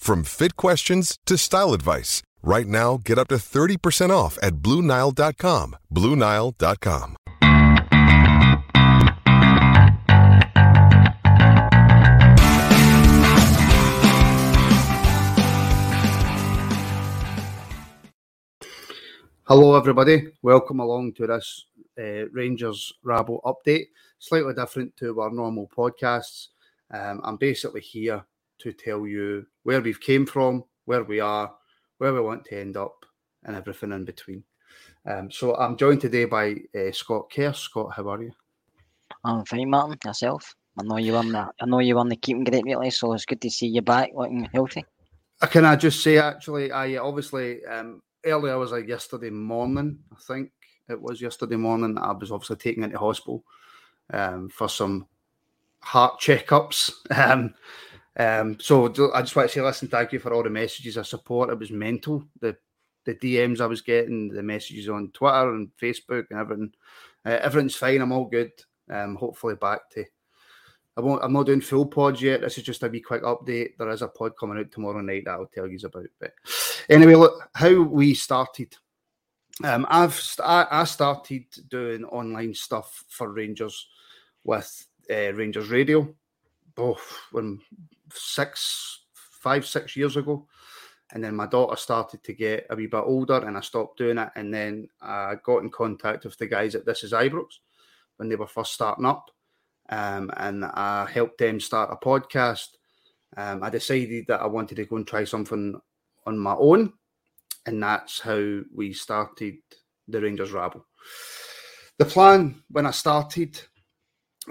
from fit questions to style advice. Right now, get up to 30% off at BlueNile.com. BlueNile.com. Hello, everybody. Welcome along to this uh, Rangers Rabble update. Slightly different to our normal podcasts. Um, I'm basically here to tell you where we've came from, where we are, where we want to end up, and everything in between. Um, so I'm joined today by uh, Scott Kerr. Scott, how are you? I'm fine, Martin. Yourself? I know you weren't. I know you weren't keeping great lately, so it's good to see you back, looking healthy. Uh, Can I just say, actually, I obviously um, earlier was like yesterday morning. I think it was yesterday morning. I was obviously taken into hospital um, for some heart checkups. Um, um, so I just want to say, listen, thank you for all the messages of support. It was mental. The the DMs I was getting, the messages on Twitter and Facebook and everything. Uh, everything's fine. I'm all good. Um, hopefully back to. I won't, I'm not doing full pods yet. This is just a wee quick update. There is a pod coming out tomorrow night that I'll tell you about. But anyway, look how we started. Um, I've I, I started doing online stuff for Rangers with uh, Rangers Radio, oh, when six, five, six years ago, and then my daughter started to get a wee bit older, and I stopped doing it, and then I got in contact with the guys at This Is Ibrox when they were first starting up, um, and I helped them start a podcast. Um, I decided that I wanted to go and try something on my own, and that's how we started the Rangers Rabble. The plan when I started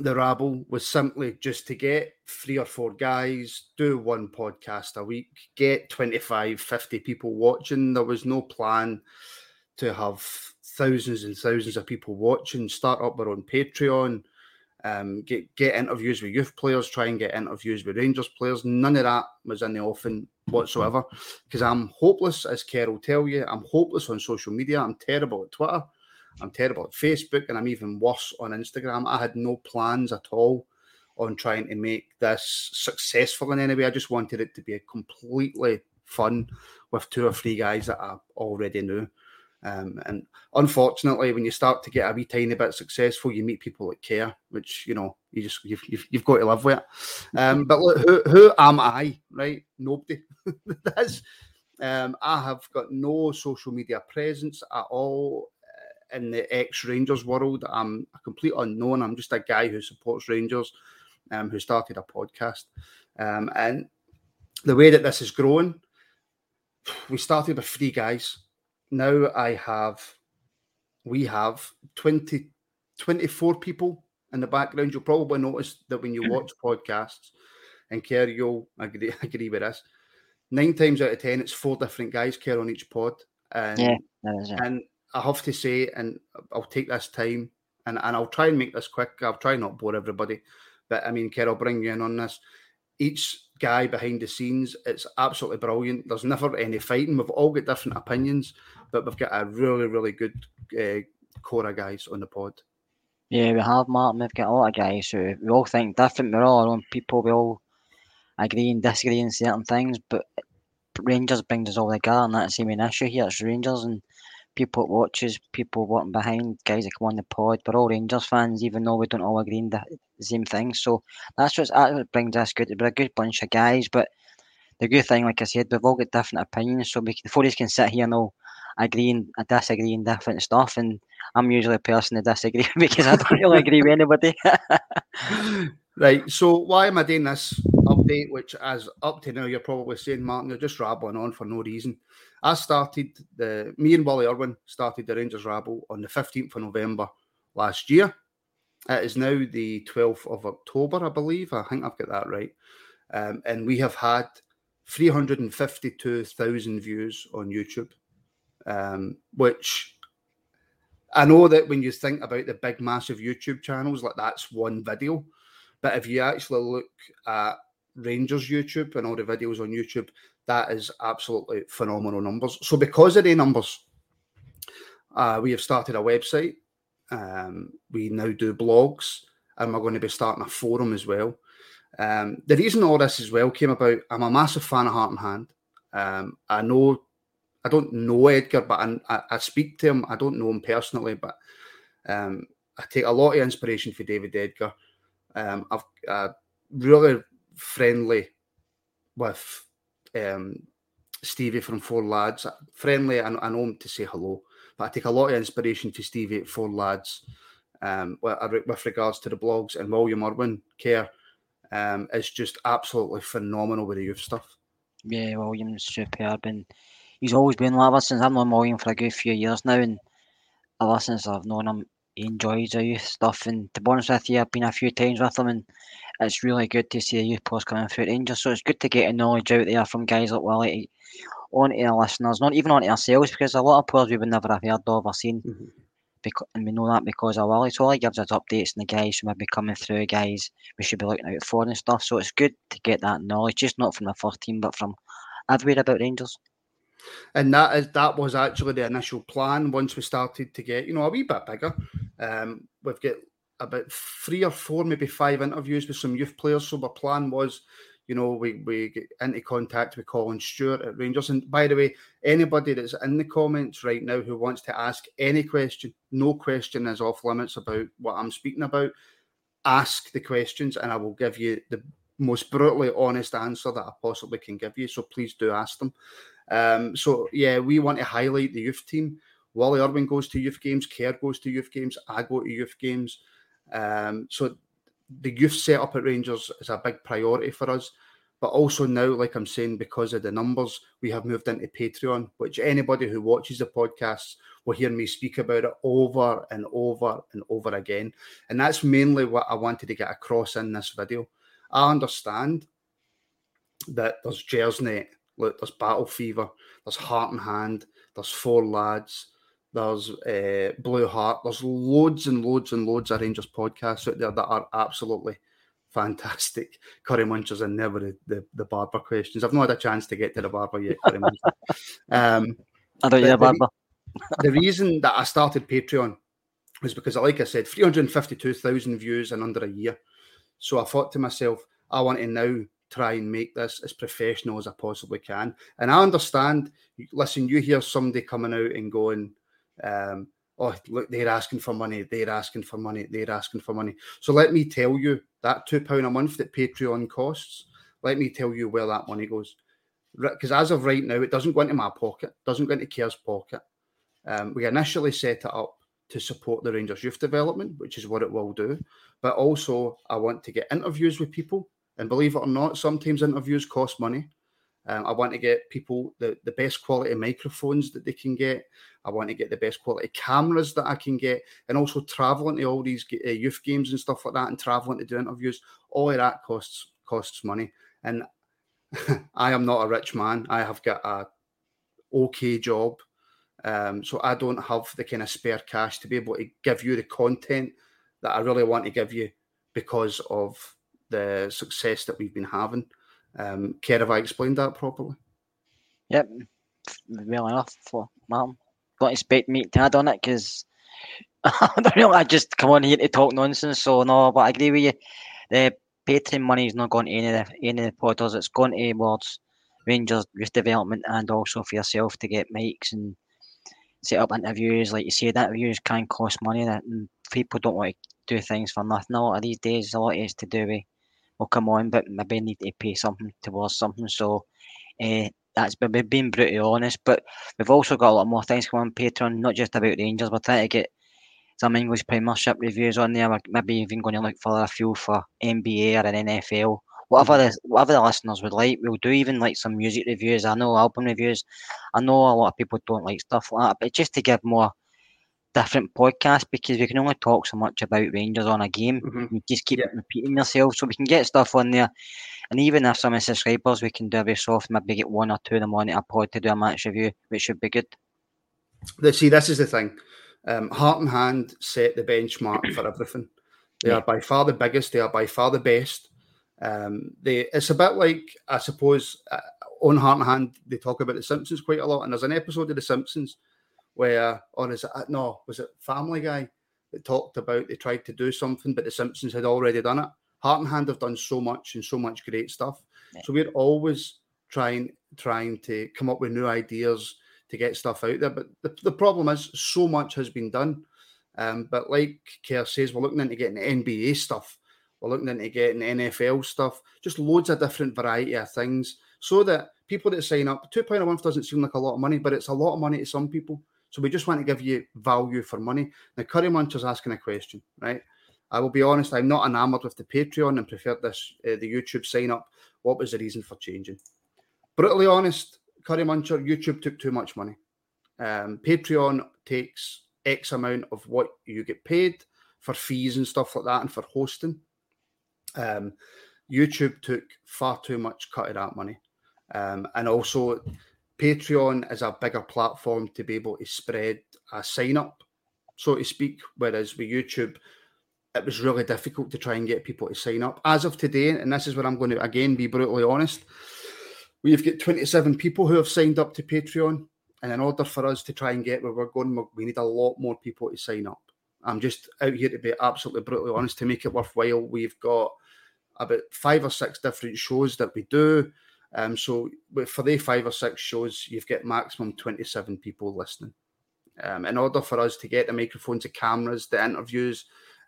the Rabble was simply just to get three or four guys, do one podcast a week, get 25, 50 people watching. There was no plan to have thousands and thousands of people watching, start up their own Patreon, um, get get interviews with youth players, try and get interviews with Rangers players. None of that was in the offing whatsoever because I'm hopeless, as Kerr will tell you. I'm hopeless on social media. I'm terrible at Twitter. I'm terrible at Facebook, and I'm even worse on Instagram. I had no plans at all on trying to make this successful in any way. I just wanted it to be a completely fun with two or three guys that I already knew. Um, and unfortunately, when you start to get a wee tiny bit successful, you meet people that care, which you know you just you've, you've, you've got to live with. Um, but look, who, who am I? Right? Nobody. That's um, I have got no social media presence at all in the ex Rangers world. I'm a complete unknown. I'm just a guy who supports Rangers, um, who started a podcast, um, and the way that this is growing, we started with three guys now I have, we have 20, 24 people in the background. You'll probably notice that when you watch podcasts, and Kerr, you'll agree, agree with us. Nine times out of ten, it's four different guys, Kerr, on each pod. And, Yeah, that is it. and I have to say, and I'll take this time, and, and I'll try and make this quick. I'll try not bore everybody, but I mean, Kerr, I'll bring you in on this. Each guy behind the scenes, it's absolutely brilliant. There's never any fighting. We've all got different opinions, but we've got a really, really good uh, core of guys on the pod. Yeah, we have, Martin. We've got a lot of guys who we all think different. We're all our own people. We all agree and disagree in certain things, but Rangers brings us all together, and that's the main issue here. It's Rangers and people that watches, people working behind, guys that come on the pod. We're all Rangers fans, even though we don't all agree on the same thing. So that's what brings us good. We're a good bunch of guys, but the good thing, like I said, we've all got different opinions. So we, the four of us can sit here and all agree and disagree on different stuff. And I'm usually a person to disagree because I don't really agree with anybody. right. So why am I doing this update? Which, as up to now, you're probably saying, Martin, you're just rambling on for no reason. I started the me and Wally Irwin started the Rangers Rabble on the 15th of November last year. It is now the 12th of October, I believe. I think I've got that right. Um, and we have had 352,000 views on YouTube, um, which I know that when you think about the big, massive YouTube channels, like that's one video. But if you actually look at Rangers YouTube and all the videos on YouTube, that is absolutely phenomenal numbers. So, because of the numbers, uh, we have started a website. Um, we now do blogs, and we're going to be starting a forum as well. Um, the reason all this as well came about, I'm a massive fan of Heart and Hand. Um, I know, I don't know Edgar, but I, I, I, speak to him. I don't know him personally, but um, I take a lot of inspiration for David Edgar. Um, I've uh, really friendly with um, Stevie from Four Lads. Friendly, I, I know him to say hello, but I take a lot of inspiration to Stevie at Four Lads um, with, regards to the blogs and William Irwin Kerr um, is just absolutely phenomenal with the youth stuff. Yeah, William's superb, and he's always been like ever since I've known William for a good few years now, and ever since I've known him, he enjoys the youth stuff. And to be honest with you, I've been a few times with him, and it's really good to see the youth players coming through Rangers. So it's good to get a knowledge out there from guys like Willie onto our listeners, not even onto ourselves, because a lot of players we would never have heard of or seen. Mm-hmm because, and we know that because of Willie. So Willie gives us updates and the guys who might be coming through, guys we should be looking out for and stuff. So it's good to get that knowledge, just not from the first team, but from everywhere about Rangers. And that is that was actually the initial plan. Once we started to get, you know, a wee bit bigger, um, we've got about three or four, maybe five interviews with some youth players. So our plan was you know, we, we get into contact with Colin Stewart at Rangers. And by the way, anybody that's in the comments right now who wants to ask any question, no question is off limits about what I'm speaking about. Ask the questions and I will give you the most brutally honest answer that I possibly can give you. So please do ask them. Um, so yeah, we want to highlight the youth team. Wally Irwin goes to youth games, Kerr goes to youth games, I go to youth games. Um, so the youth setup at Rangers is a big priority for us. But also now, like I'm saying, because of the numbers, we have moved into Patreon, which anybody who watches the podcast will hear me speak about it over and over and over again. And that's mainly what I wanted to get across in this video. I understand that there's Jersey, look, there's Battle Fever, there's Heart and Hand, there's Four Lads, there's uh, Blue Heart. There's loads and loads and loads of Rangers podcasts out there that are absolutely fantastic. Curry Munchers and never the, the, the, barber questions. I've not had a chance to get to the barber yet. um, I don't the, barber. the reason that I started Patreon was because, like I said, 352,000 views in under a year. So I thought to myself, I want to now try and make this as professional as I possibly can. And I understand, listen, you hear somebody coming out and going, um, oh, look, they're asking for money, they're asking for money, they're asking for money. So let me tell you that £2 a month that Patreon costs, let me tell you where that money goes. Because as of right now, it doesn't go into my pocket, doesn't go into Kerr's pocket. Um, we initially set it up to support the Rangers youth development, which is what it will do. But also, I want to get interviews with people. And believe it or not, sometimes interviews cost money. Um, I want to get people the, the best quality microphones that they can get. I want to get the best quality cameras that I can get, and also traveling to all these uh, youth games and stuff like that, and traveling to do interviews. All of that costs costs money, and I am not a rich man. I have got a okay job, um, so I don't have the kind of spare cash to be able to give you the content that I really want to give you because of the success that we've been having. Um, Kerr, have I explained that properly? Yep, well enough for Martin. Don't expect me to add on it because I don't know. I just come on here to talk nonsense. So no, but I agree with you. The Patreon money is not going to any of the any of the potters. It's going towards Rangers youth development and also for yourself to get mics and set up interviews. Like you said, interviews can cost money. That people don't want to do things for nothing. A lot of these days, a lot is to do with well, come on, but maybe need to pay something towards something. So uh, that's been brutally honest. But we've also got a lot more things coming on Patreon, not just about the Rangers. We're trying to get some English Premiership reviews on there. We're maybe even going to look for a few for NBA or an NFL. Whatever the whatever the listeners would like, we'll do even like some music reviews. I know album reviews. I know a lot of people don't like stuff like that, but just to give more different podcasts because we can only talk so much about Rangers on a game. Mm-hmm. You just keep yeah. repeating yourself, so we can get stuff on there. And even if some of the subscribers, we can do a very soft, maybe get one or two of them on a pod to do a match review, which should be good. See, this is the thing. Um, Heart and Hand set the benchmark for everything. They yeah. are by far the biggest. They are by far the best. Um, they it's a bit like I suppose uh, on Heart and Hand they talk about the Simpsons quite a lot, and there's an episode of the Simpsons where, or is it no, was it Family Guy that talked about they tried to do something, but the Simpsons had already done it. Heart and Hand have done so much and so much great stuff. Yeah. So we're always trying trying to come up with new ideas to get stuff out there. But the, the problem is so much has been done. Um, but like Kerr says, we're looking into getting NBA stuff. We're looking into getting NFL stuff, just loads of different variety of things, so that people that sign up, two pound a month doesn't seem like a lot of money, but it's a lot of money to some people. So we just want to give you value for money. Now, Curry Muncher's asking a question, right? I will be honest, I'm not enamored with the Patreon and preferred this uh, the YouTube sign up. What was the reason for changing? Brutally honest, Curry Muncher, YouTube took too much money. Um, Patreon takes X amount of what you get paid for fees and stuff like that and for hosting. Um, YouTube took far too much cut of that money. Um, and also, Patreon is a bigger platform to be able to spread a sign up, so to speak. Whereas with YouTube, it was really difficult to try and get people to sign up. As of today, and this is where I'm going to again be brutally honest, We've got 27 people who have signed up to Patreon. And in order for us to try and get where we're going, we need a lot more people to sign up. I'm just out here to be absolutely brutally honest to make it worthwhile. We've got about five or six different shows that we do. Um, so for the five or six shows, you've got maximum 27 people listening. Um, in order for us to get the microphones, the cameras, the interviews,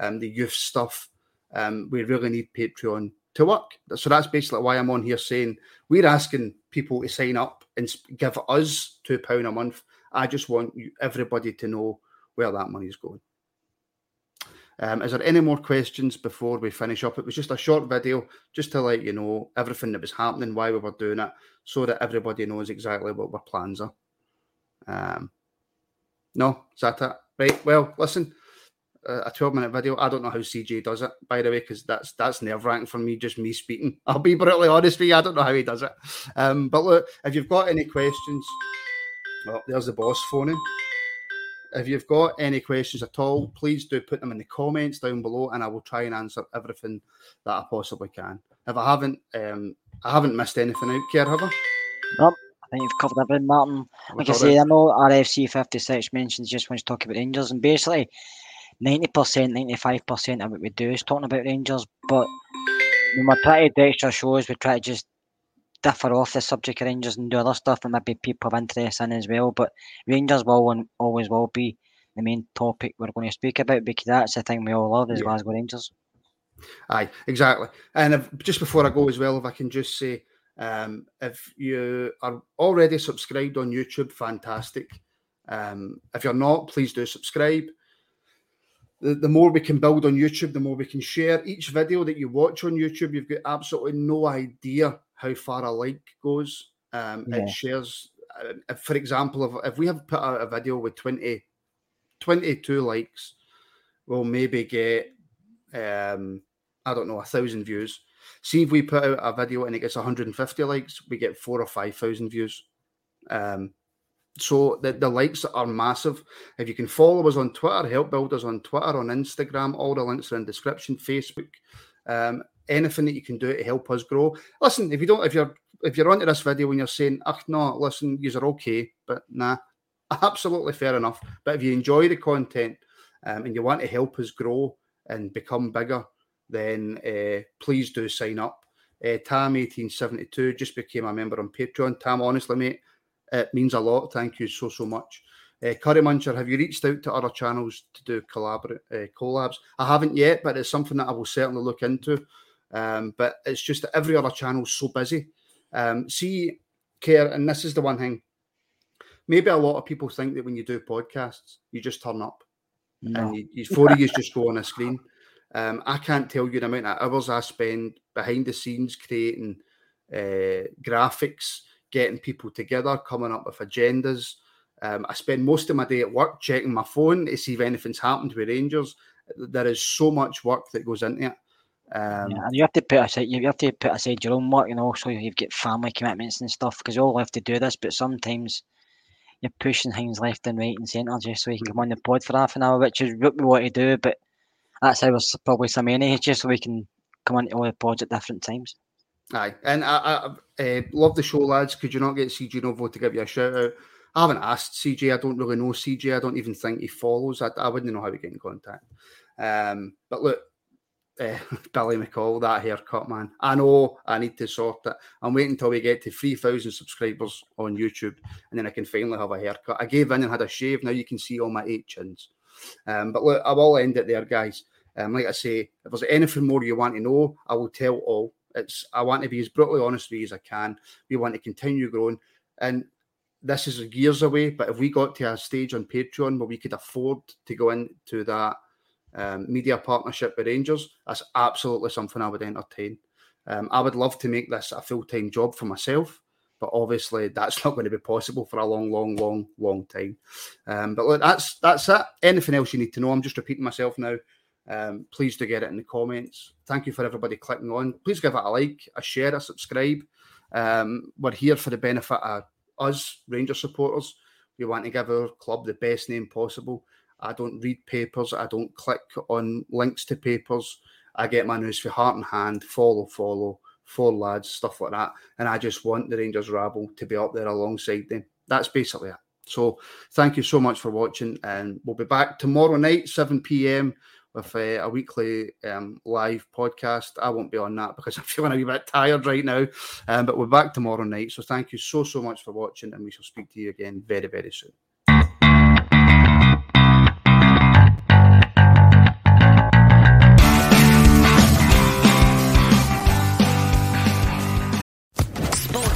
um, the youth stuff, um, we really need Patreon to work. So that's basically why I'm on here saying we're asking people to sign up and give us two pound a month. I just want everybody to know where that money is going. Um, is there any more questions before we finish up? It was just a short video just to let you know everything that was happening, why we were doing it, so that everybody knows exactly what our plans are. Um, no, is that it? Right. Well, listen, a 12 minute video. I don't know how CJ does it, by the way, because that's that's nerve wracking for me, just me speaking. I'll be brutally honest with you. I don't know how he does it. Um, but look, if you've got any questions, well, there's the boss phoning. If you've got any questions at all, please do put them in the comments down below, and I will try and answer everything that I possibly can. If I haven't, um, I haven't missed anything out, Kerr, have I? Nope. I think you've covered everything, Martin. Like I say, I know RFC 56 mentions just when to talk about Rangers, and basically, ninety percent, ninety five percent of what we do is talking about Rangers. But when we try to do extra shows, we try to just differ off the subject of Rangers and do other stuff that maybe people have interest in as well. But Rangers will and always will be the main topic we're going to speak about because that's the thing we all love is yeah. Glasgow Rangers. Aye, exactly. And if, just before I go as well, if I can just say, um, if you are already subscribed on YouTube, fantastic. Um, if you're not, please do subscribe the, the more we can build on YouTube, the more we can share. Each video that you watch on YouTube, you've got absolutely no idea how far a like goes. Um, yeah. It shares, uh, for example, if, if we have put out a video with 20, 22 likes, we'll maybe get, um, I don't know, a thousand views. See if we put out a video and it gets 150 likes, we get four or 5,000 views. Um, so the, the likes are massive. If you can follow us on Twitter, help build us on Twitter, on Instagram, all the links are in the description, Facebook. Um, anything that you can do to help us grow. Listen, if you don't, if you're if you're onto this video and you're saying, "Ach, no, listen, you're okay," but nah, absolutely fair enough. But if you enjoy the content um, and you want to help us grow and become bigger, then uh, please do sign up. Uh, Tam1872 just became a member on Patreon. Tam, honestly, mate, it means a lot. Thank you so, so much. Uh, Curry Muncher, have you reached out to other channels to do collabor- uh, collabs? I haven't yet, but it's something that I will certainly look into. Um, but it's just that every other channel's so busy. Um, see, Kerr, and this is the one thing. Maybe a lot of people think that when you do podcasts, you just turn up no. and you, you, four of you just go on a screen. Um, I can't tell you the amount of hours I spend behind the scenes creating uh, graphics, getting people together, coming up with agendas. Um, I spend most of my day at work checking my phone to see if anything's happened with Rangers. There is so much work that goes into it. Um, yeah, and you have to put aside you have to put aside your own work, you know, so you've got family commitments and stuff because you all have to do this. But sometimes you're pushing things left and right and centre just so you can come on the pod for half an hour, which is what we want to do. But that's how we're probably some any just so we can come on to all the pods at different times. Aye, and I, I uh, love the show, lads. Could you not get CJ Novo to give you a shout out? I haven't asked CJ. I don't really know CJ. I don't even think he follows. I, I wouldn't know how to get in contact. Um, but look, uh, Billy McCall, that haircut, man. I know I need to sort it. I'm waiting until we get to 3,000 subscribers on YouTube and then I can finally have a haircut. I gave in and had a shave. Now you can see all my eight chins. Um, but look, I will end it there, guys. Um, like I say, if there's anything more you want to know, I will tell all. It's I want to be as brutally honest with you as I can. We want to continue growing. And this is years away, but if we got to a stage on Patreon where we could afford to go into that um, media partnership with Rangers, that's absolutely something I would entertain. Um, I would love to make this a full time job for myself, but obviously that's not going to be possible for a long, long, long, long time. Um, but look, that's that's it. Anything else you need to know? I'm just repeating myself now. Um, please do get it in the comments. Thank you for everybody clicking on. Please give it a like, a share, a subscribe. Um, we're here for the benefit of us Ranger supporters, we want to give our club the best name possible. I don't read papers. I don't click on links to papers. I get my news for heart and hand, follow, follow, four lads, stuff like that. And I just want the Rangers rabble to be up there alongside them. That's basically it. So thank you so much for watching. And we'll be back tomorrow night, 7 p.m with uh, a weekly um, live podcast. I won't be on that because I'm feeling a wee bit tired right now. Um, but we're back tomorrow night. So thank you so, so much for watching, and we shall speak to you again very, very soon.